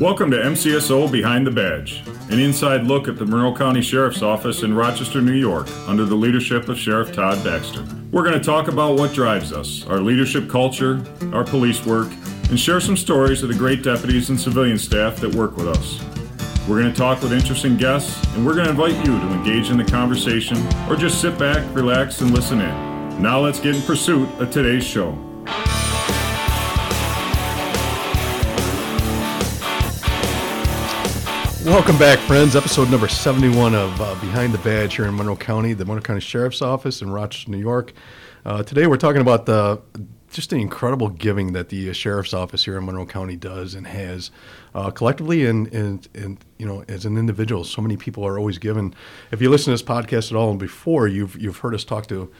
Welcome to MCSO Behind the Badge, an inside look at the Monroe County Sheriff's Office in Rochester, New York, under the leadership of Sheriff Todd Baxter. We're going to talk about what drives us, our leadership culture, our police work, and share some stories of the great deputies and civilian staff that work with us. We're going to talk with interesting guests, and we're going to invite you to engage in the conversation or just sit back, relax, and listen in. Now let's get in pursuit of today's show. Welcome back, friends. Episode number 71 of uh, Behind the Badge here in Monroe County, the Monroe County Sheriff's Office in Rochester, New York. Uh, today we're talking about the just the incredible giving that the uh, Sheriff's Office here in Monroe County does and has uh, collectively and, and, and, you know, as an individual. So many people are always given. If you listen to this podcast at all and before, you've, you've heard us talk to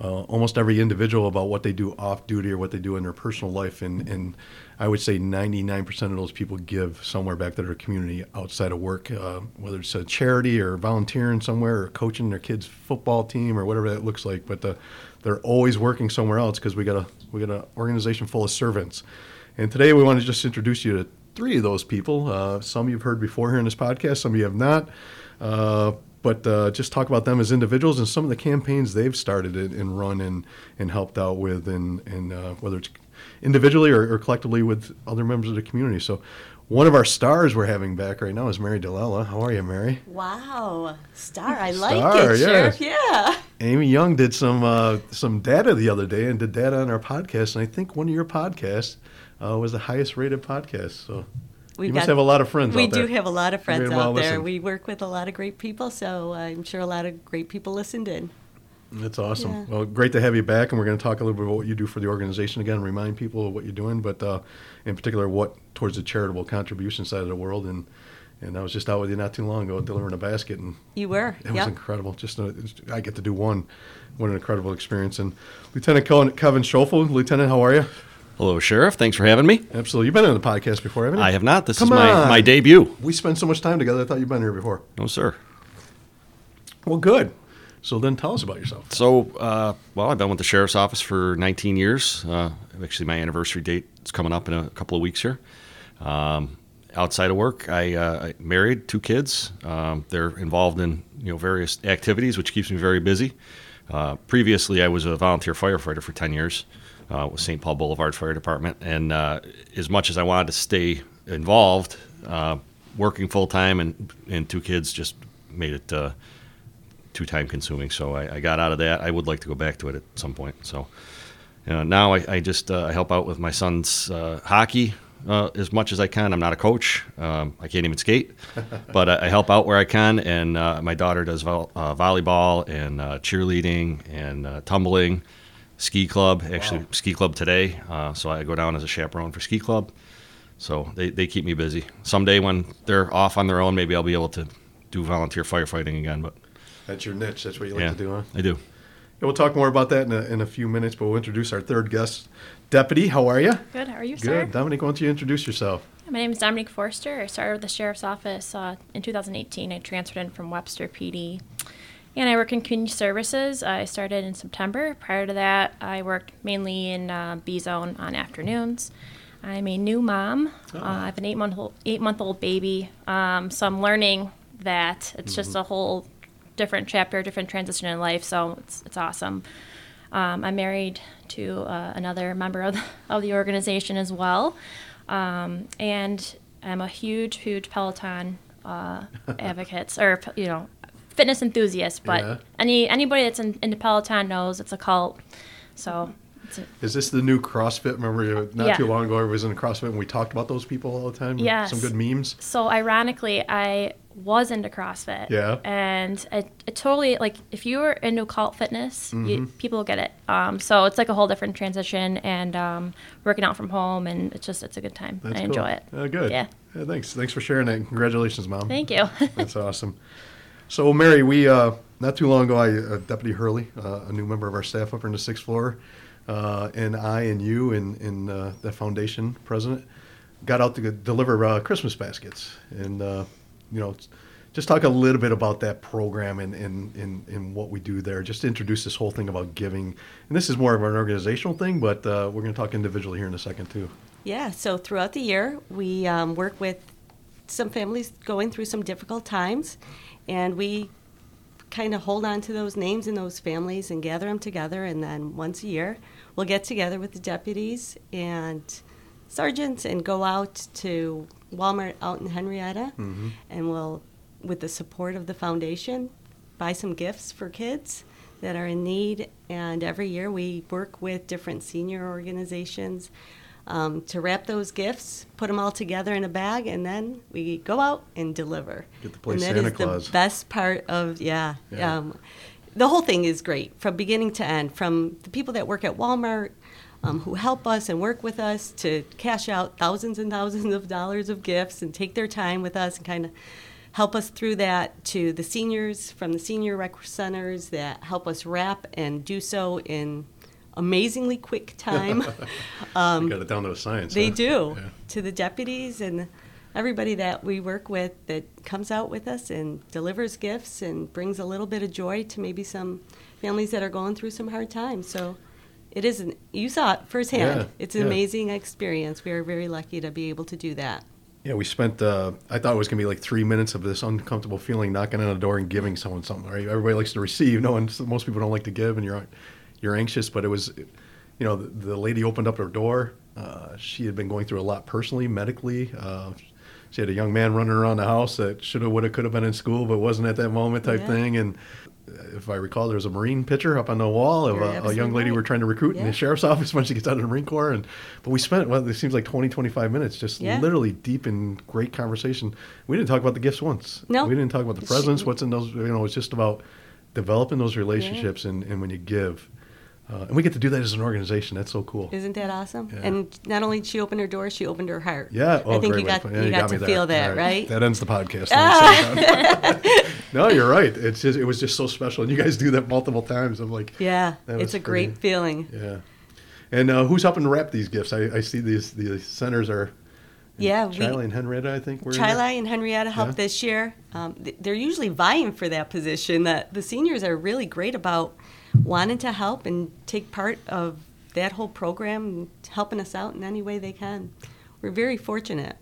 uh, almost every individual about what they do off duty or what they do in their personal life. And, and I would say 99% of those people give somewhere back to their community outside of work, uh, whether it's a charity or volunteering somewhere or coaching their kids' football team or whatever that looks like. But the, they're always working somewhere else because we got a we got an organization full of servants. And today we want to just introduce you to three of those people. Uh, some you've heard before here in this podcast, some you have not. But uh, just talk about them as individuals and some of the campaigns they've started and run and, and helped out with, and, and uh, whether it's individually or, or, collectively with other members of the community. So, one of our stars we're having back right now is Mary Delella. How are you, Mary? Wow, star! I like star, it, Sheriff. Yeah. Amy Young did some uh, some data the other day and did data on our podcast, and I think one of your podcasts uh, was the highest rated podcast. So You must have a lot of friends. Out there. We do have a lot of friends out there. Listen. We work with a lot of great people, so I'm sure a lot of great people listened in. That's awesome. Yeah. Well, great to have you back, and we're going to talk a little bit about what you do for the organization again, remind people of what you're doing, but uh, in particular, what towards the charitable contribution side of the world. And and I was just out with you not too long ago delivering a basket, and you were. It yep. was incredible. Just a, I get to do one. What an incredible experience! And Lieutenant Kevin Schoeffel, Lieutenant, how are you? Hello, Sheriff. Thanks for having me. Absolutely. You've been on the podcast before, haven't you? I have not. This Come is my, on. my debut. We spent so much time together. I thought you'd been here before. No, sir. Well, good. So then tell us about yourself. So, uh, well, I've been with the Sheriff's Office for 19 years. Uh, actually, my anniversary date is coming up in a couple of weeks here. Um, outside of work, I, uh, I married two kids. Um, they're involved in you know various activities, which keeps me very busy. Uh, previously, I was a volunteer firefighter for 10 years uh, with St. Paul Boulevard Fire Department. And uh, as much as I wanted to stay involved, uh, working full time and, and two kids just made it uh, too time consuming. So I, I, got out of that. I would like to go back to it at some point. So now I, I just uh, help out with my son's uh, hockey. as much as I can. I'm not a coach. Um, I can't even skate, but I, I, help out where I can. And my daughter does vo- volleyball and cheerleading and tumbling ski club. Actually, wow. ski club today. Uh, so I go down as a chaperone for ski club. So they, they keep me busy. Someday when they're off on their own, maybe I'll be able to do volunteer firefighting again. But that's your niche. That's what you like yeah, to do, huh? I do. Yeah, we'll talk more about that in a, in a few minutes, but we'll introduce our third guest. Deputy, how are you? Good. How are you, Good. sir? Dominique, why don't you introduce yourself? My name is Dominique Forster. I started with the Sheriff's Office uh, in 2018. I transferred in from Webster PD and I work in community services. I started in September. Prior to that, I worked mainly in uh, B Zone on afternoons. I'm a new mom. Oh. Uh, I have an eight month old, eight month old baby. Um, so I'm learning that it's mm-hmm. just a whole different chapter, different transition in life. So it's it's awesome. Um, I'm married to uh, another member of the, of the organization as well, um, and I'm a huge, huge Peloton uh, advocates or you know fitness enthusiast, but yeah. any anybody that's in, into Peloton knows it's a cult. So. A, Is this the new CrossFit? Remember, not yeah. too long ago, I was in CrossFit and we talked about those people all the time. Yeah, some good memes. So ironically, I was into CrossFit. Yeah. And it, it totally like if you were into cult fitness, mm-hmm. you, people will get it. Um, so it's like a whole different transition and um, working out from home, and it's just it's a good time. That's I enjoy it. Uh, good. Yeah. yeah. Thanks. Thanks for sharing that. Congratulations, mom. Thank you. That's awesome. So, Mary, we uh, not too long ago, I, uh, Deputy Hurley, uh, a new member of our staff up in the sixth floor, uh, and I and you and, and uh, the foundation president got out to deliver uh, Christmas baskets, and you know, just talk a little bit about that program and, and, and, and, what we do there. Just introduce this whole thing about giving, and this is more of an organizational thing, but we're going to talk individually here in a second too. Yeah. So throughout the year, we um, work with some families going through some difficult times, and we kind of hold on to those names and those families and gather them together. And then once a year, we'll get together with the deputies and sergeants and go out to Walmart out in Henrietta, mm-hmm. and we'll, with the support of the foundation, buy some gifts for kids that are in need. And every year we work with different senior organizations um, to wrap those gifts, put them all together in a bag, and then we go out and deliver. Get to play and that Santa is Claus. the best part of yeah. Yeah. Um, the whole thing is great from beginning to end. From the people that work at Walmart, um, who help us and work with us to cash out thousands and thousands of dollars of gifts and take their time with us and kind of help us through that to the seniors from the senior rec centers that help us wrap and do so in amazingly quick time. um, got it down to a science. They huh? do. Yeah. To the deputies and everybody that we work with that comes out with us and delivers gifts and brings a little bit of joy to maybe some families that are going through some hard times. So it isn't, you saw it firsthand. Yeah, It's an yeah. amazing experience. We are very lucky to be able to do that. Yeah, we spent. Uh, I thought it was gonna be like three minutes of this uncomfortable feeling, knocking on a door and giving someone something. Right? Everybody likes to receive. No one. Most people don't like to give, and you're you're anxious. But it was, you know, the, the lady opened up her door. Uh, she had been going through a lot personally, medically. Uh, she had a young man running around the house that should have, would have, could have been in school, but wasn't at that moment, type Yeah. thing. And if I recall, there was a Marine picture up on the wall of a, a young lady right. we're trying to recruit in the sheriff's office when she gets out of the Marine Corps. And but we spent well, it seems like 20, 25 minutes just Yeah. literally deep in great conversation. We didn't talk about the gifts once. No. we didn't talk about the presents. What's in those? You know, it's just about developing those relationships and, and when you give. Uh, and we get to do that as an organization. That's so cool. Isn't that awesome? Yeah. And not only did she open her door, she opened her heart. Yeah, oh, I think you got. Yeah, you got, me to feel that, right? That ends the podcast. Thanks, no, you're right. It's just it was just so special, and you guys do that multiple times. I'm like, yeah, it's a pretty- great feeling. yeah. And uh, who's helping wrap these gifts? I, I see these the centers are. Yeah, we- and Henrietta, I think. Were in and Henrietta helped Yeah. this year. Um, they're usually vying for that position. That the seniors are really great about wanting to help and take part of that whole program, helping us out in any way they can. We're very fortunate.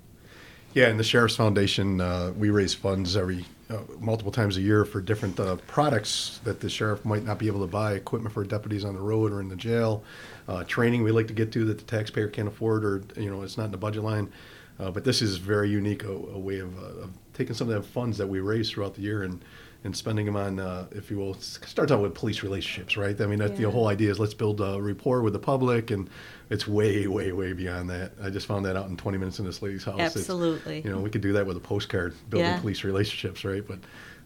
Yeah, and the Sheriff's Foundation, uh, we raise funds every uh, multiple times a year for different uh, products that the sheriff might not be able to buy, equipment for deputies on the road or in the jail, uh, training we like to get to that the taxpayer can't afford or you know it's not in the budget line. Uh, but this is very unique, a, a way of, uh, of taking some of the funds that we raise throughout the year and and spending them on, uh, if you will, starts out with police relationships, right? I mean, that, the whole idea is let's build a rapport with the public, and it's way, way, way beyond that. I just found that out in 20 minutes in this lady's house. It's- Absolutely. you know, we could do that with a postcard, building Yeah. police relationships, right? But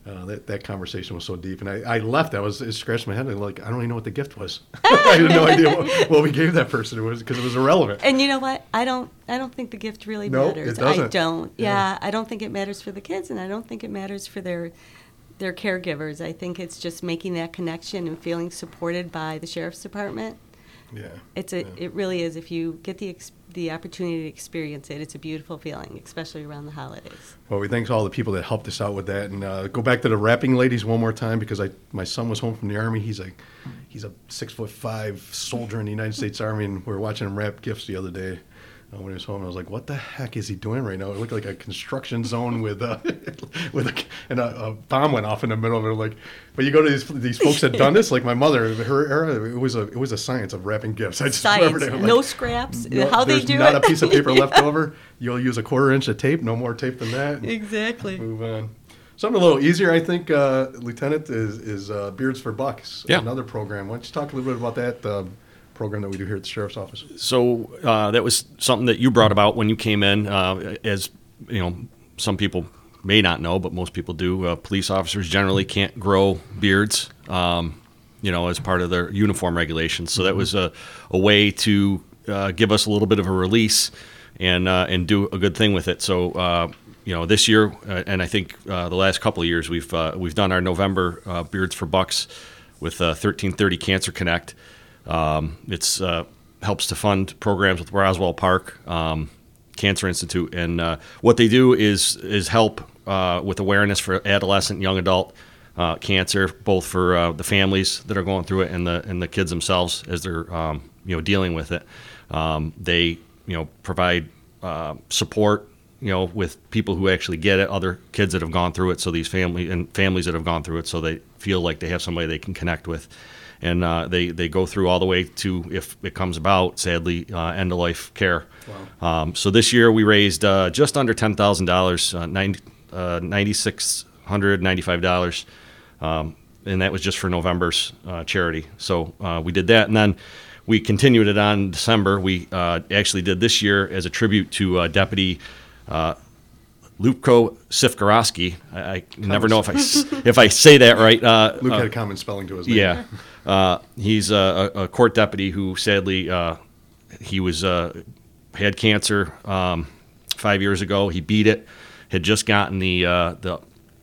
uh, that that conversation was so deep, and I, I left. I was it scratched my head. and like, I don't even know what the gift was. I had no idea what, what we gave that person. It was because it was irrelevant. And you know what? I don't. I don't think the gift really No, matters. it doesn't. I don't. Yeah. Yeah. I don't think it matters for the kids, and I don't think it matters for their their caregivers. I think it's just making that connection and feeling supported by the sheriff's department. Yeah, It's a. Yeah. It really is. If you get the ex- the opportunity to experience it, it's a beautiful feeling, especially around the holidays. Well, we thank all the people that helped us out with that, and uh, go back to the wrapping ladies one more time because I my son was home from the army. He's a he's a six foot five soldier in the United States Army, and we were watching him wrap gifts the other day. When he was home, I was like, "What the heck is he doing right now?" It looked like a construction zone with uh, with a, and a, a bomb went off in the middle of it. Like, but you go to these these folks that done this, like my mother, her era, it was a it was a science of wrapping gifts. I just Science, remember that, like, no scraps. no- how they there's do not it. a piece of paper left over. You'll use a quarter inch of tape, no more tape than that. exactly. Move on. Something a little easier, I think, uh, Lieutenant, is, is uh, Beards for Bucks, Yeah. another program. Why don't you talk a little bit about that uh, program that we do here at the Sheriff's Office? So uh, that was something that you brought about when you came in. Uh, as you know, some people may not know, but most people do. Uh, police officers generally can't grow beards, um, you know, as part of their uniform regulations. So that was a, a way to uh, give us a little bit of a release and uh, and do a good thing with it. So. Uh, you know, this year, uh, and I think uh, the last couple of years, we've uh, we've done our November uh, Beards for Bucks with uh, 13thirty Cancer Connect. Um, it's uh, helps to fund programs with Roswell Park um, Cancer Institute, and uh, what they do is is help uh, with awareness for adolescent, young adult uh, cancer, both for uh, the families that are going through it and the and the kids themselves as they're um, you know dealing with it. Um, they you know provide uh, support you know, with people who actually get it, other kids that have gone through it, so these family and families that have gone through it, so they feel like they have somebody they can connect with, and uh, they they go through all the way to if it comes about, sadly, uh, end of life care. Um, so this year we raised uh, just under ten thousand dollars, uh, ninety six hundred ninety five dollars. Um, and that was just for November's uh, charity. So uh, we did that, and then we continued it on December. We uh, actually did this year as a tribute to uh, Deputy uh, Lupko Sifkarowski. I, I never know if I if I say that right. Uh, Luke uh, had a common spelling to his name. yeah, uh, he's a, a court deputy who sadly uh, he was uh, had cancer um, five years ago. He beat it, had just gotten the uh, the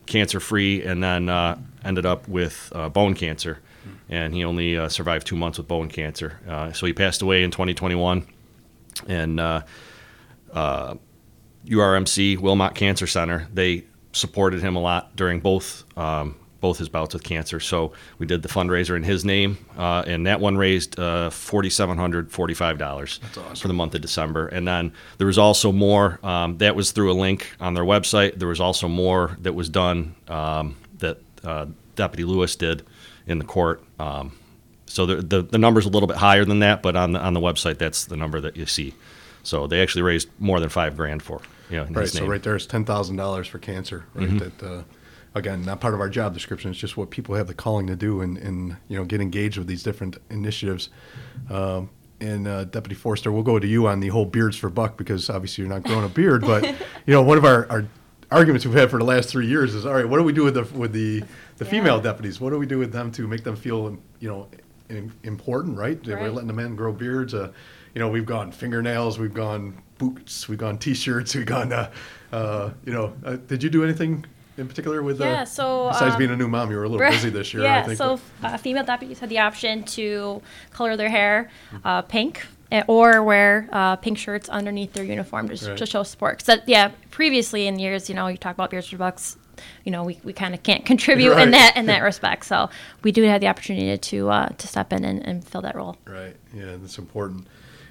cancer free, and then uh, ended up with uh, bone cancer, and he only uh, survived two months with bone cancer. Uh, so he passed away in 2021, and. URMC Wilmot Cancer Center. They supported him a lot during both um, both his bouts with cancer. So we did the fundraiser in his name, uh, and that one raised uh, forty seven hundred forty five dollars for the month of December. And then there was also more. Um, that was through a link on their website. There was also more that was done um, that uh, Deputy Lewis did in the court. Um, so the, the the number's a little bit higher than that, but on the on the website, that's the number that you see. So they actually raised more than five grand for you know, in Right. So name. Mm-hmm. right there is ten thousand dollars for cancer. Right. That uh, again, not part of our job description. It's just what people have the calling to do and, and you know get engaged with these different initiatives. Um, and uh, Deputy Forster, we'll go to you on the whole beards for buck because obviously you're not growing a beard, but you know one of our, our arguments we've had for the last three years is all right. What do we do with the with the the female deputies? What do we do with them to make them feel you know important? Right? We're letting the men grow beards. Uh, you know, we've gone fingernails, we've gone boots, we've gone t-shirts, we've gone. Uh, uh, you know, uh, did you do anything in particular with? Uh, Yeah, so, besides um, being a new mom, you were a little Right. busy this year. Yeah, I think. so uh, female deputies had the option to color their hair uh, pink eh, or wear uh, pink shirts underneath their uniform to, Right. to show support. that, yeah, previously in years, you know, you talk about beards for bucks. You know, we, we kind of can't contribute Right. in that in that respect. So we do have the opportunity to uh, to step in and, and fill that role. Right. Yeah, that's important.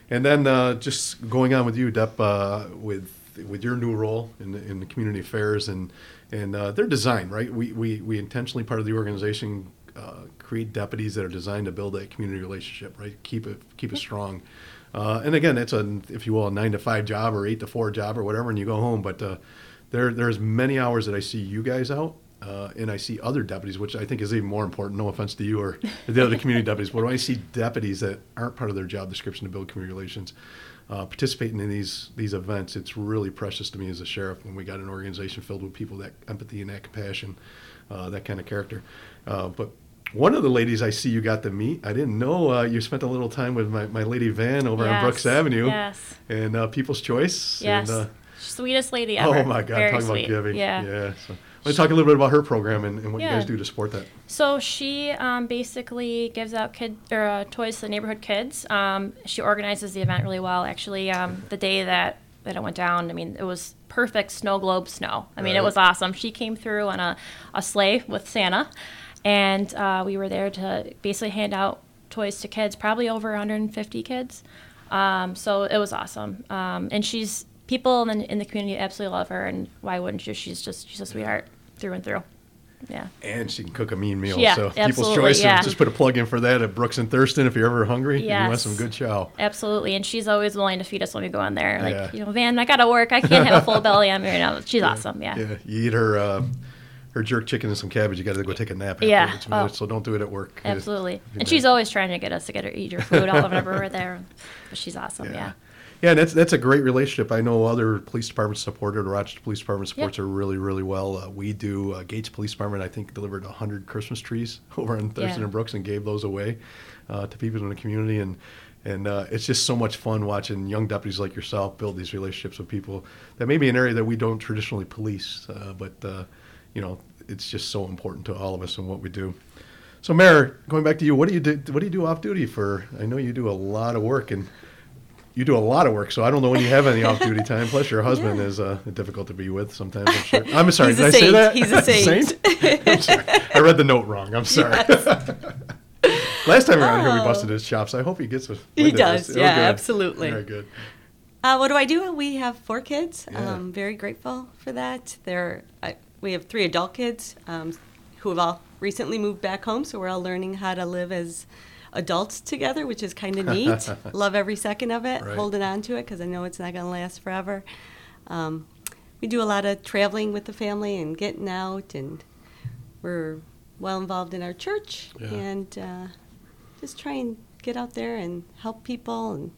And then uh, just going on with you, Dep, uh, with with your new role in the, in the community affairs and and uh, their design, right? We, we we intentionally part of the organization uh, create deputies that are designed to build that community relationship, right? Keep it keep it strong. Uh, and again, it's a if you will a nine to five job or eight to four job or whatever, and you go home. But uh, there there's many hours that I see you guys out. Uh, and I see other deputies, which I think is even more important. No offense to you or the other community deputies, but when I see deputies that aren't part of their job description to build community relations, uh, participating in these these events, it's really precious to me as a sheriff when we got an organization filled with people that empathy and that compassion, uh, that kind of character. Uh, but one of the ladies I see you got to meet, I didn't know uh, you spent a little time with my, my lady Van over on Brooks Avenue yes. and uh, People's Choice. Yes, And, uh, sweetest lady ever. oh my God, Very talking sweet. about giving. Yeah. Yeah. So, let's talk a little bit about her program and, and what you guys do to support that. So she um, basically gives out kid or uh, toys to the neighborhood kids. Um, she organizes the event really well. Actually, um, the day that that it went down, I mean, it was perfect snow globe snow. I mean, it was awesome. She came through on a, a sleigh with Santa, and uh, we were there to basically hand out toys to kids, probably over 150 kids. Um, so it was awesome. Um, and she's people in the, in the community absolutely love her, and why wouldn't you? She's just she's a sweetheart through and through. Yeah. And she can cook a mean meal. Yeah, so People's Choice, yeah. just put a plug in for that at Brooks and Thurston if you're ever hungry. and You want some good chow. Absolutely, and she's always willing to feed us when we go in there. Like, Yeah. you know, Van, I gotta work. I can't have a full belly on me right now. She's awesome. Yeah. Yeah, you eat her uh, her jerk chicken and some cabbage. You got to go take a nap. Yeah. Oh. So don't do it at work. Absolutely. Yeah. And she's always trying to get us to get her eat her food all whenever we're there. But she's awesome. Yeah. Yeah, that's that's a great relationship. I know other police departments support it. Rochester Police Department supports Yeah. her really, really well. Uh, we do. Uh, Gates Police Department, I think, delivered hundred Christmas trees over in Thurston Yeah. and Brooks and gave those away uh, to people in the community. And and uh, it's just so much fun watching young deputies like yourself build these relationships with people that may be an area that we don't traditionally police, uh, but uh, you know, it's just so important to all of us and what we do. So, Mary, going back to you, what do you do? What do you do off duty for? I know you do a lot of work and you do a lot of work, so I don't know when you have any off duty time. Plus, your husband is uh, difficult to be with sometimes. I'm, sure. I'm sorry. Did I say that? He's a saint. I'm sorry. I read the note wrong. I'm sorry. Last time around here, we Oh. busted his chops. I hope he gets a. He does. Oh, yeah, good. absolutely. Very good. Uh, what do I do? We have four kids. Yeah. Um, very grateful for that. They're, I, we have three adult kids um, who have all recently moved back home, so we're all learning how to live as adults together, which is kind of neat. Love every second of it, Right. holding on to it because I know it's not going to last forever. Um, we do a lot of traveling with the family and getting out, and we're well involved in our church Yeah. and uh, just try and get out there and help people and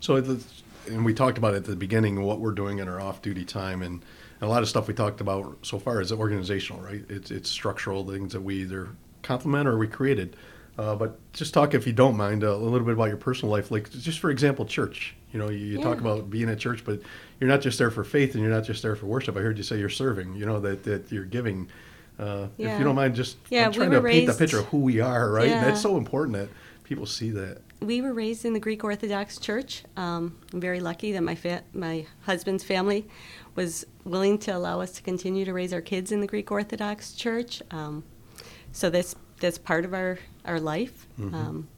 So, the, and we talked about at the beginning what we're doing in our off-duty time, and, and a lot of stuff we talked about so far is organizational, right? It's it's structural things that we either complement or we created. Uh, but just talk, if you don't mind, a little bit about your personal life. Like, just for example, church. You know, you, you talk about being at church, but you're not just there for faith, and you're not just there for worship. I heard you say you're serving. You know that that you're giving. Uh, If you don't mind, just Yeah, I'm trying were to paint the picture of who we are, right? And that's so important that people see that. we were raised in the Greek Orthodox Church. Um, I'm very lucky that my fa- my husband's family was willing to allow us to continue to raise our kids in the Greek Orthodox Church. Um, so that's that's part of our our life. Um,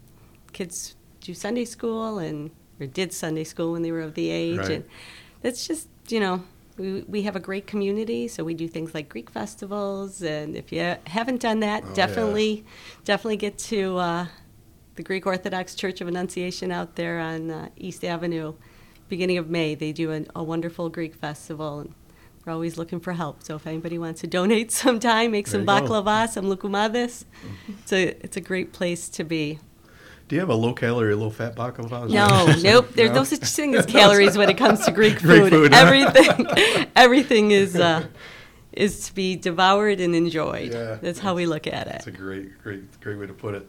kids do Sunday school and or did Sunday school when they were of the age, Right. and that's just you know. We, we have a great community, so we do things like Greek festivals, and if you haven't done that, Oh, yeah. definitely, definitely get to uh, the Greek Orthodox Church of Annunciation out there on uh, East Avenue. Beginning of May, they do an, a wonderful Greek festival, and we're always looking for help. So if anybody wants to donate some time, make some you go. baklava, some loukoumades, it's a it's a great place to be. Do you have a low calorie, low fat baklava? No, nope. There's No? no such thing as calories when it comes to Greek food. Greek food. food, huh? Everything, everything is uh, is to be devoured and enjoyed. Yeah. That's how we look at it. That's a great, great, great way to put it.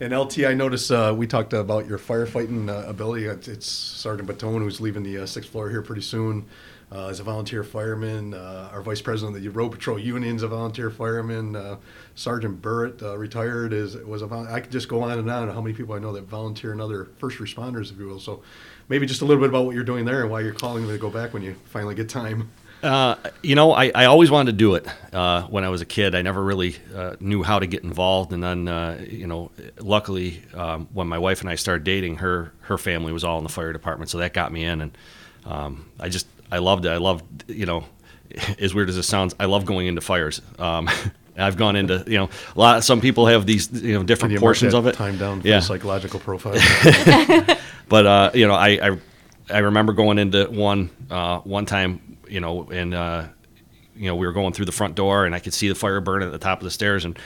And LT, I noticed uh, we talked about your firefighting uh, ability. It's, it's Sergeant Batone who's leaving the uh, sixth floor here pretty soon. Uh, as a volunteer fireman, uh, our vice president of the Road Patrol Union's a volunteer fireman. Uh, Sergeant Burrett, uh, retired, is was a. Vol- I could just go on and on. How many people I know that volunteer and other first responders, if you will. So, maybe just a little bit about what you're doing there and why you're calling me to go back when you finally get time. Uh, you know, I, I always wanted to do it uh, when I was a kid. I never really knew how to get involved, and then you know, luckily, um, when my wife and I started dating, her her family was all in the fire department, so that got me in, and um, I just I loved it. I loved you know, as weird as it sounds, I love going into fires. Um, I've gone into you know a lot. Some people have these you know different you portions of it. Time down for yeah. psychological profile. But uh, you know, I, I I remember going into one uh, one time, you know, and uh, you know we were going through the front door, and I could see the fire burning at the top of the stairs, and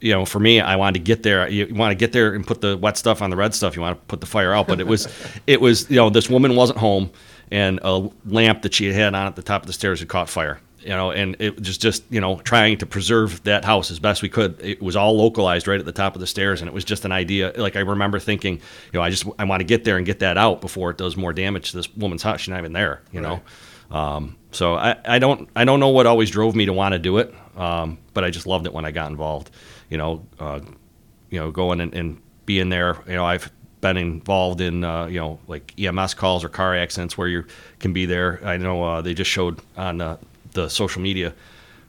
you know, for me, I wanted to get there. You want to get there and put the wet stuff on the red stuff. You want to put the fire out, but it was it was you know this woman wasn't home, and a lamp that she had on at the top of the stairs had caught fire. You know, and it was just you know trying to preserve that house as best we could. It was all localized right at the top of the stairs, and it was just an idea. Like I remember thinking, you know, I just I want to get there and get that out before it does more damage to this woman's house. She's not even there, you know. Um, so I, I don't I don't know what always drove me to want to do it, um, but I just loved it when I got involved. You know, uh, you know, going and, and being there. You know, I've been involved in uh, you know like EMS calls or car accidents where you can be there. I know uh, they just showed on uh, the social media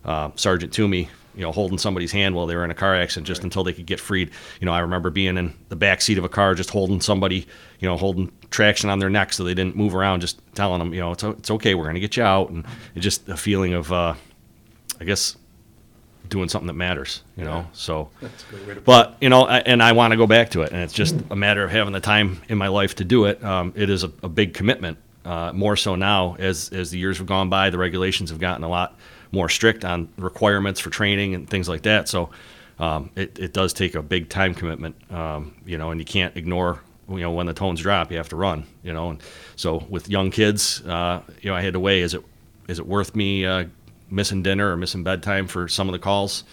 uh, Sergeant Toomey, you know, holding somebody's hand while they were in a car accident just until they could get freed. You know, I remember being in the back seat of a car, just holding somebody, you know, holding traction on their neck so they didn't move around, just telling them, you know, it's, it's okay, we're going to get you out. And just a feeling of, uh, I guess, doing something that matters, you know. So, That's a good way to but you know, I, and I want to go back to it, and it's just a matter of having the time in my life to do it. Um, it is a, a big commitment, uh, more so now as as the years have gone by. The regulations have gotten a lot more strict on requirements for training and things like that. So, um, it it does take a big time commitment, um, you know, and you can't ignore. You know, when the tones drop, you have to run. You know, and so with young kids, uh, you know, I had to weigh: is it is it worth me uh, missing dinner or missing bedtime for some of the calls?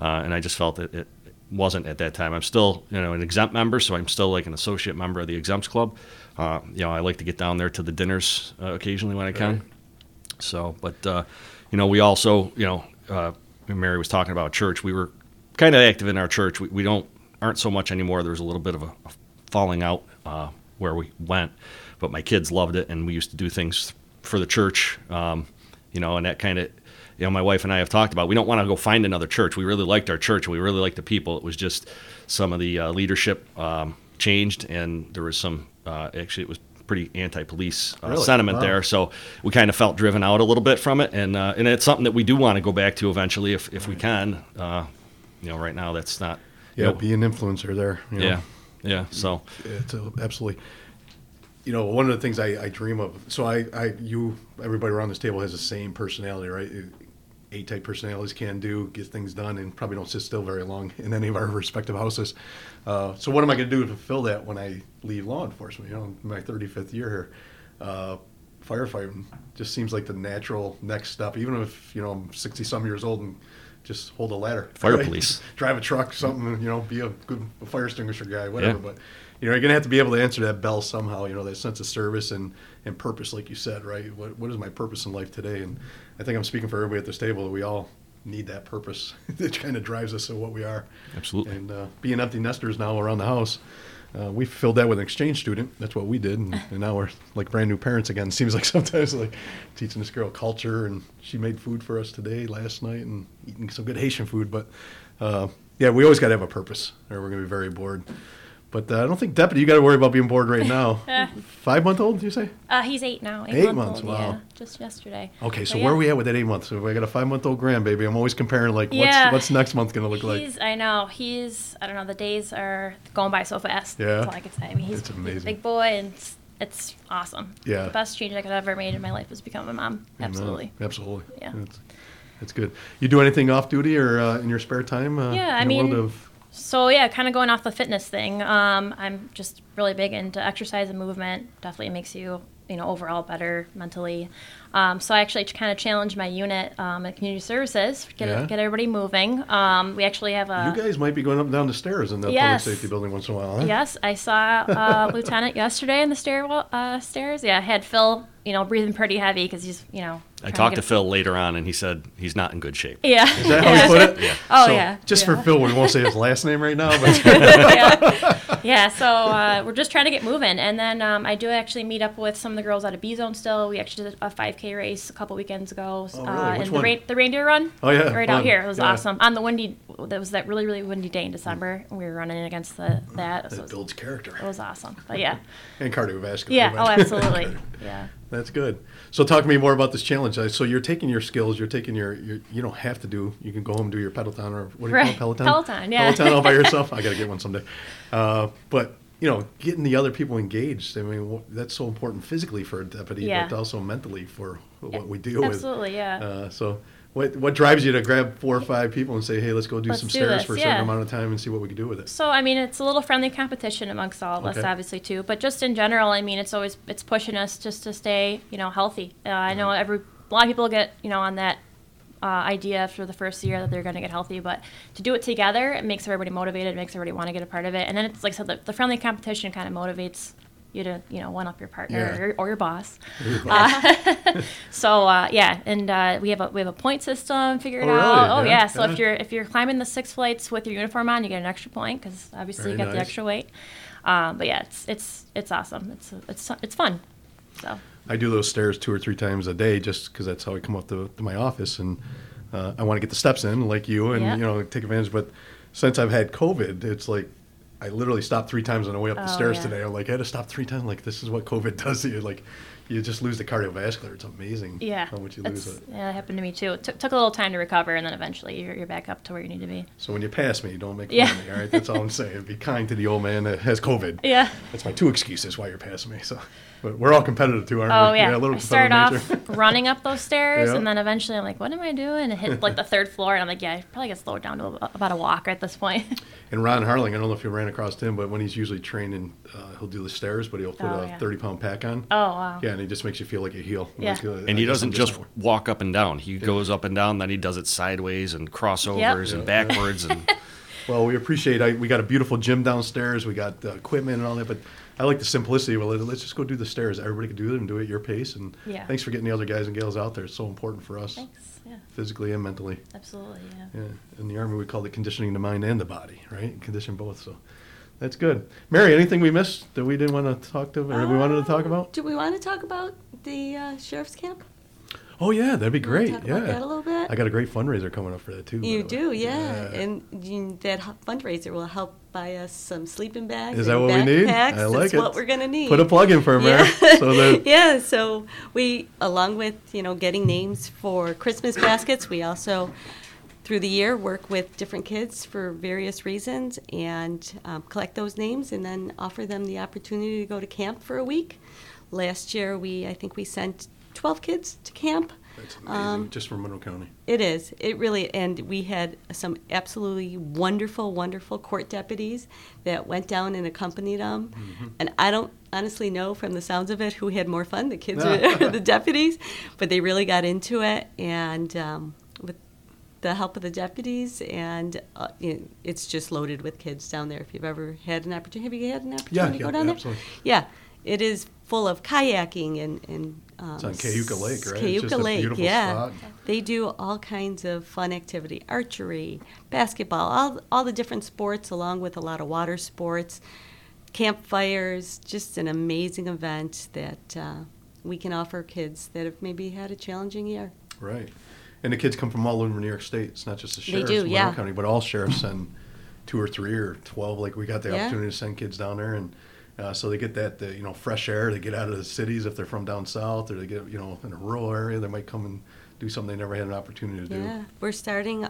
Uh, and I just felt that it wasn't at that time. I'm still, you know, an exempt member, so I'm still like an associate member of the exempts club. Uh, you know, I like to get down there to the dinners uh, occasionally when I can. Right. So, but uh, you know, we also, you know, uh, Mary was talking about church. We were kind of active in our church. We, we don't aren't so much anymore. There was a little bit of a, a falling out uh, where we went, but my kids loved it, and we used to do things for the church. Um, you know, and that kind of, you know, my wife and I have talked about. We don't want to go find another church. We really liked our church. We really liked the people. It was just some of the uh, leadership um, changed, and there was some. Uh, actually, it was pretty anti-police uh, Really? sentiment Wow. there. So we kind of felt driven out a little bit from it, and uh, and it's something that we do want to go back to eventually if if we can. Uh, you know, right now that's not. you Yeah, know, be an influencer there. you know. yeah, yeah. So It's a, absolutely. You know, one of the things I, I dream of. So I, I, you, everybody around this table has the same personality, right? Type personalities can do, get things done, and probably don't sit still very long in any of our respective houses. Uh, so what am I going to do to fulfill that when I leave law enforcement? You know, my 35th year here, uh, firefighting just seems like the natural next step. Even if you know I'm 60 some years old and just hold a ladder, Fire police. drive a truck, something, you know, be a good fire extinguisher guy, whatever. Yeah. But you know, you're gonna have to be able to answer that bell somehow. You know, that sense of service and and purpose, like you said, right? What what is my purpose in life today? And I think I'm speaking for everybody at this table that we all need that purpose that kind of drives us to what we are. Absolutely. And uh, being empty nesters now around the house. Uh, we filled that with an exchange student. That's what we did, and, and now we're like brand new parents again. Seems like sometimes like teaching this girl culture, and she made food for us today, last night, and eating some good Haitian food. But uh, yeah, we always got to have a purpose, or we're gonna be very bored. But uh, I don't think deputy, you got to worry about being bored right now. Five month old, you say? Uh, he's eight now. Eight, Eight months old, wow. Yeah, just yesterday. Okay, so But where yeah. are we at with that eight months? So I got a five month old grandbaby, I'm always comparing like Yeah. what's what's next month gonna look like. I know. He's, I don't know, the days are going by so fast. Yeah. That's all I can say. I mean, he's, It's he's a big boy and it's, it's awesome. Yeah. The best change I could have ever made in my life was become a mom. Amen. Absolutely. Absolutely. Yeah. That's, that's good. You do anything off duty or uh, in your spare time? Uh, Yeah, I in the world mean, of So yeah, kind of going off the fitness thing. Um, I'm just really big into exercise and movement. Definitely makes you, you know, overall better mentally. Um, so I actually kind of challenged my unit um, at community services, get Yeah. get everybody moving. Um, we actually have a. you guys might be going up and down the stairs in the Yes. public safety building once in a while. Huh? Yes, I saw uh, Lieutenant yesterday in the stairwell uh, stairs. Yeah, I had Phil, you know, breathing pretty heavy because he's, you know. I talked to get- Phil later on, and he said he's not in good shape. Yeah. Is that how you put it? Yeah. Oh So, yeah. Just yeah. for Phil, we won't say his last name right now, but yeah. yeah, so uh, we're just trying to get moving. And then um, I do actually meet up with some of the girls out of B Zone still. We actually did a 5K race a couple weekends ago. Oh, really? uh, Which in one? the, ra- the reindeer run. Oh, yeah, Right fun. out here. It was Yeah. awesome. On the windy, that was that really, really windy day in December. We were running against the, that. So it that was, builds character it was awesome. But yeah. and cardiovascular. Yeah. but- Oh, absolutely. Yeah. That's good. So talk to me more about this challenge. So you're taking your skills, you're taking your, your you don't have to do, you can go home and do your Peloton or what do you Right. call it? Peloton? Peloton, yeah. Peloton all by yourself. I got to get one someday. Uh, but, you know, getting the other people engaged, I mean, that's so important physically for a deputy, Yeah. but also mentally for what we deal with. Absolutely, yeah. Uh, so what, what drives you to grab four or five people and say, hey, let's go do Let's some do stairs this, for a certain yeah. amount of time and see what we can do with it? So I mean, it's a little friendly competition amongst all of us, obviously too. But just in general, I mean, it's always it's pushing us just to stay, you know, healthy. Uh, I know Mm-hmm. every a lot of people get you know on that uh, idea after the first year that they're going to get healthy, but to do it together, it makes everybody motivated, it makes everybody want to get a part of it, and then it's like I said, the, the friendly competition kind of motivates you to you know one up your partner Yeah. or, your, or your boss. Uh, so uh, yeah, and uh, we have a we have a point system figured Oh, really? out. Oh Yeah, yeah, so yeah. if you're if you're climbing the six flights with your uniform on, you get an extra point because obviously Very you got the extra weight. Um, but yeah, it's it's it's awesome. It's it's it's fun. So I do those stairs two or three times a day just because that's how I come up to, to my office, and uh, I want to get the steps in like you, and you know take advantage. But since I've had COVID, it's like I literally stopped three times on the way up the Oh, stairs yeah. today. I'm like, I had to stop three times. Like this is what COVID does to you. Like you just lose the cardiovascular. It's amazing. yeah, how much you lose it. Yeah, that happened to me too. It took, took a little time to recover, and then eventually you're, you're back up to where you need to be. So when you pass me, you don't make fun Yeah. of me. All right, that's all I'm saying. Be kind to the old man that has COVID. Yeah. That's my two excuses why you're passing me. So, but we're all competitive too, aren't Oh we? yeah, a little I start off running up those stairs, Yeah. and then eventually I'm like, "What am I doing?" And hit like the third floor, and I'm like, "Yeah, I probably get slowed down to about a walk at this point." And Ron Harling, I don't know if you ran across him, but when he's usually training, uh, he'll do the stairs, but he'll put Oh, a yeah. 30 pound pack on. oh wow. Yeah, and he just makes you feel like a heel. Yeah. Like, uh, And I he guess doesn't I'm just not- walk up and down. He goes up and down, then he does it sideways and crossovers Yep. and Yeah. backwards. And Well, we appreciate. I, we got a beautiful gym downstairs. We got uh, equipment and all that, but I like the simplicity. Well, let's just go do the stairs. Everybody can do it and do it at your pace. And Yeah. thanks for getting the other guys and gals out there. It's so important for us, Thanks. Yeah, physically and mentally. absolutely. Yeah. Yeah. In the army, we call it conditioning the mind and the body, right? Condition both. So that's good. Mary, anything we missed that we didn't want to talk to or we wanted to talk Um, about? Do we want to talk about the uh, sheriff's camp? Oh yeah, that'd be great. About that a Yeah. little bit. I got a great fundraiser coming up for that too. You do, way. yeah. And you, that fundraiser will help buy us some sleeping bags. Is that and what we need? I like That's it. What we're gonna need. Put a plug in for him, yeah. Mary. So that yeah. So we, along with you know getting names for Christmas baskets, we also through the year work with different kids for various reasons and um, collect those names and then offer them the opportunity to go to camp for a week. Last year, we I think we sent 12 kids to camp. that's amazing. Um, just from Monroe County. It is. It really, and we had some absolutely wonderful, wonderful court deputies that went down and accompanied them. Mm-hmm. And I don't honestly know from the sounds of it who had more fun, the kids or the deputies, but they really got into it. And um, the help of the deputies, and uh, you know, it's just loaded with kids down there. If you've ever had an opportunity, have you had an opportunity to yeah, go down absolutely. there? Yeah, it is full of kayaking and and. Um, It's on Cayuga Lake, right? It's Cayuga just a Lake, beautiful yeah. spot. They do all kinds of fun activity, archery, basketball, all all the different sports, along with a lot of water sports, campfires. Just an amazing event that uh, we can offer kids that have maybe had a challenging year. Right. And the kids come from all over New York State. It's not just the sheriffs do, in yeah. County, but all sheriffs send two or three or twelve. Like we got the Yeah. opportunity to send kids down there, and uh, so they get that the, you know fresh air. They get out of the cities if they're from down south, or they get you know in a rural area. They might come and do something they never had an opportunity to do. Yeah, we're starting.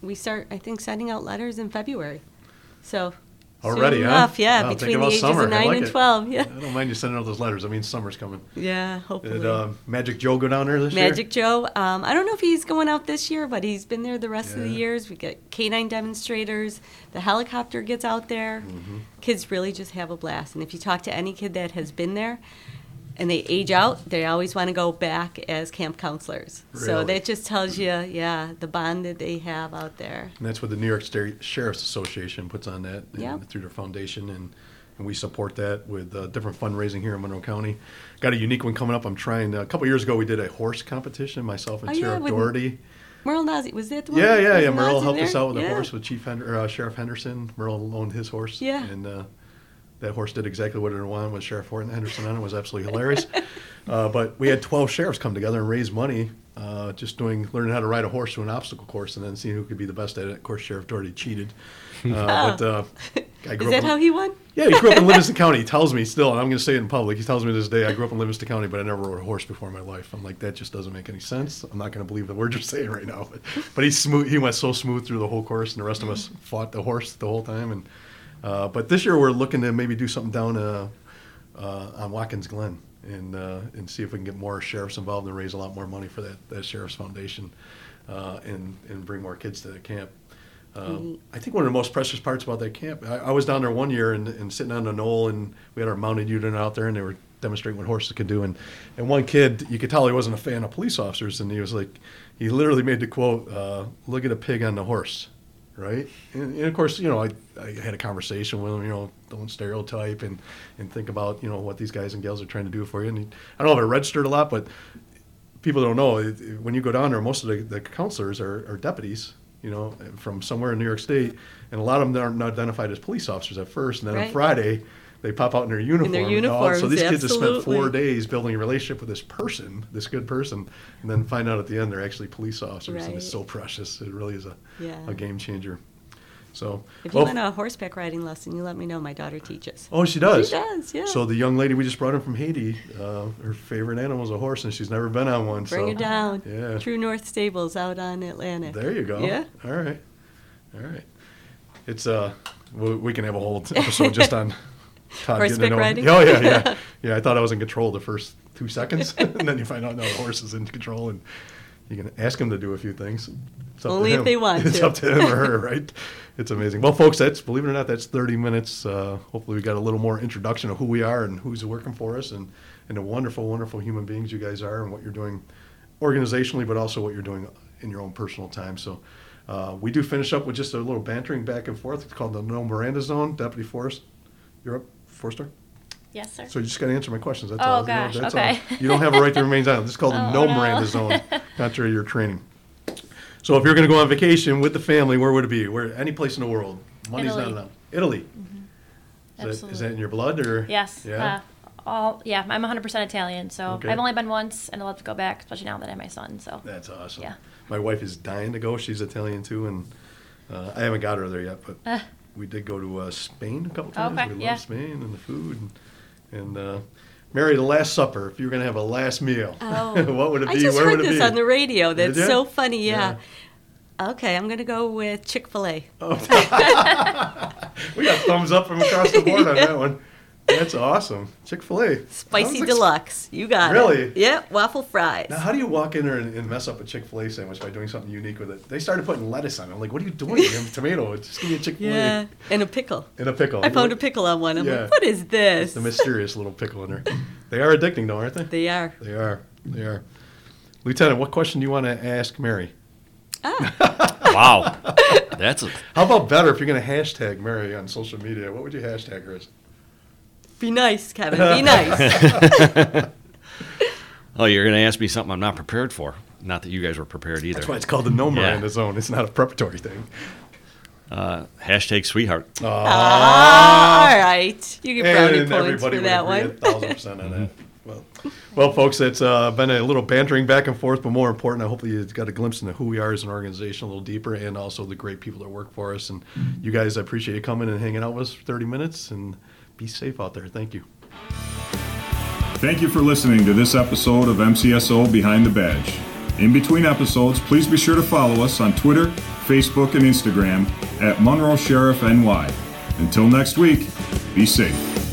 We start, I think, sending out letters in February. So Already, soon huh? enough, yeah, Wow, between the ages summer. of nine like and it. twelve. Yeah, I don't mind you sending out those letters. I mean, summer's coming. yeah. Hopefully. Did uh, Magic Joe go down there this year? Magic Joe. Um, I don't know if he's going out this year, but he's been there the rest of the years. We get canine demonstrators. The helicopter gets out there. Mm-hmm. Kids really just have a blast. And if you talk to any kid that has been there and they age out, they always want to go back as camp counselors. Really? So that just tells you, yeah, the bond that they have out there. And that's what the New York State Sheriff's Association puts on that Yep. through their foundation, and, and we support that with uh, different fundraising here in Monroe County. Got a unique one coming up. I'm trying. To, a couple years ago, we did a horse competition. Myself and Oh, Sheriff with- Dougherty. Merle Nazi, was that the one? Yeah, yeah, yeah. Merle helped us out with Yeah. the horse with Chief Hen- or, uh, Sheriff Henderson. Merle owned his horse. Yeah. and uh, that horse did exactly what it wanted with Sheriff Horton Henderson on it. It was absolutely hilarious. uh, but we had 12 sheriffs come together and raise money, uh, just doing learning how to ride a horse to an obstacle course, and then seeing who could be the best at it. Of course, Sheriff Dougherty cheated. Uh, but uh, I grew Is up that in- how he won? yeah, he grew up in Livingston County. He tells me still, and I'm going to say it in public. He tells me to this day, I grew up in Livingston County, but I never rode a horse before in my life. I'm like, that just doesn't make any sense. I'm not going to believe the words you're saying right now. But, but he's smooth. He went so smooth through the whole course, and the rest of us fought the horse the whole time. And uh, but this year we're looking to maybe do something down uh, uh, on Watkins Glen and uh, and see if we can get more sheriffs involved and raise a lot more money for that that sheriff's foundation, uh, and and bring more kids to the camp. Um, I think one of the most precious parts about that camp, I, I was down there one year and, and sitting on the knoll, and we had our mounted unit out there, and they were demonstrating what horses could do. And, and one kid, you could tell he wasn't a fan of police officers, and he was like, he literally made the quote, uh, "Look at a pig on the horse." Right, and, and of course, you know, I, I had a conversation with him. You know, don't stereotype and, and think about you know what these guys and gals are trying to do for you. And he, I don't know if it registered a lot, but people don't know it, when you go down there, most of the, the counselors are, are deputies, you know, from somewhere in New York State, and a lot of them aren't identified as police officers at first, and then on Friday they pop out in their uniform. In their all- so uniforms, these kids have spent four days building a relationship with this person, this good person, and then find out at the end they're actually police officers, and it's Right. so precious. It really is a, Yeah. a game changer. So, If you well, want a horseback riding lesson, you let me know. My daughter teaches. Oh, she does. She does, yeah. So the young lady we just brought in from Haiti, uh, her favorite animal is a horse, and she's never been on one. Bring so her down. Yeah. True North Stables out on Atlantic. There you go. Yeah. All right. All right. It's uh, we, we can have a whole episode just on Todd Horseback getting riding? Oh yeah, yeah, yeah. I thought I was in control the first two seconds, and then you find out no, the horse is in control, and you can ask him to do a few things. It's up to Only if they want It's to. up to him or her, right? It's amazing. Well, folks, that's believe it or not, that's 30 minutes. Uh, hopefully, we got a little more introduction of who we are and who's working for us, and and the wonderful, wonderful human beings you guys are, and what you're doing organizationally, but also what you're doing in your own personal time. So. Uh, we do finish up with just a little bantering back and forth. It's called the No Miranda Zone. Deputy Forrest, you're up, Forrester. Yes, sir. So you just got to answer my questions. That's Oh, all. You know, that's okay. all. You don't have a right to remain silent. This is called the Oh, No no. Miranda Zone, contrary to your training. So if you're going to go on vacation with the family, where would it be? Where any place in the world? Money's not Italy. enough. Italy. Is that, is that in your blood or? Yes. Yeah. Uh, all yeah, I'm 100% Italian, so Okay. I've only been once, and I'd love to go back, especially now that I have my son. So That's awesome. Yeah. My wife is dying to go. She's Italian too, and uh, I haven't got her there yet, but we did go to uh, Spain a couple times. Okay, we yeah. love Spain and the food. And, and uh, Mary, the Last Supper. If you were going to have a last meal, Oh. what would it be? I just Where heard would this be? on the radio. That's so funny. Yeah. Okay, I'm gonna go with Chick Fil A. We got thumbs up from across the board on that one. That's awesome. Chick Fil A. Spicy deluxe. You got Really? it. Really? Yep. Waffle fries. Now, how do you walk in there and, and mess up a Chick Fil A sandwich by doing something unique with it? They started putting lettuce on it. I'm like, what are you doing? You have tomato. Just give me a Chick Fil A yeah. And a pickle. and a pickle. I found a pickle on one. I'm Yeah. like, what is this? The mysterious little pickle in there. They are addicting, though, aren't they? They are. They are. They are. Lieutenant, what question do you want to ask Mary? Ah. Wow, that's a, How about better if you're going to hashtag Mary on social media? What would you hashtag her as? Be nice, Kevin. Be nice. oh, you're going to ask me something I'm not prepared for. Not that you guys were prepared either. That's why it's called the No Yeah. Miranda Zone. It's not a preparatory thing. Uh, hashtag sweetheart. Ah, all right. You get brownie and points everybody for that one. thousand percent on that. Well, well, folks, it's uh, been a little bantering back and forth, but more important, I hope you got a glimpse into who we are as an organization a little deeper, and also the great people that work for us. And you guys, I appreciate you coming and hanging out with us for 30 minutes. And be safe out there. Thank you. Thank you for listening to this episode of MCSO Behind the Badge. In between episodes, please be sure to follow us on Twitter, Facebook, and Instagram at Monroe Sheriff NY. Until next week, be safe.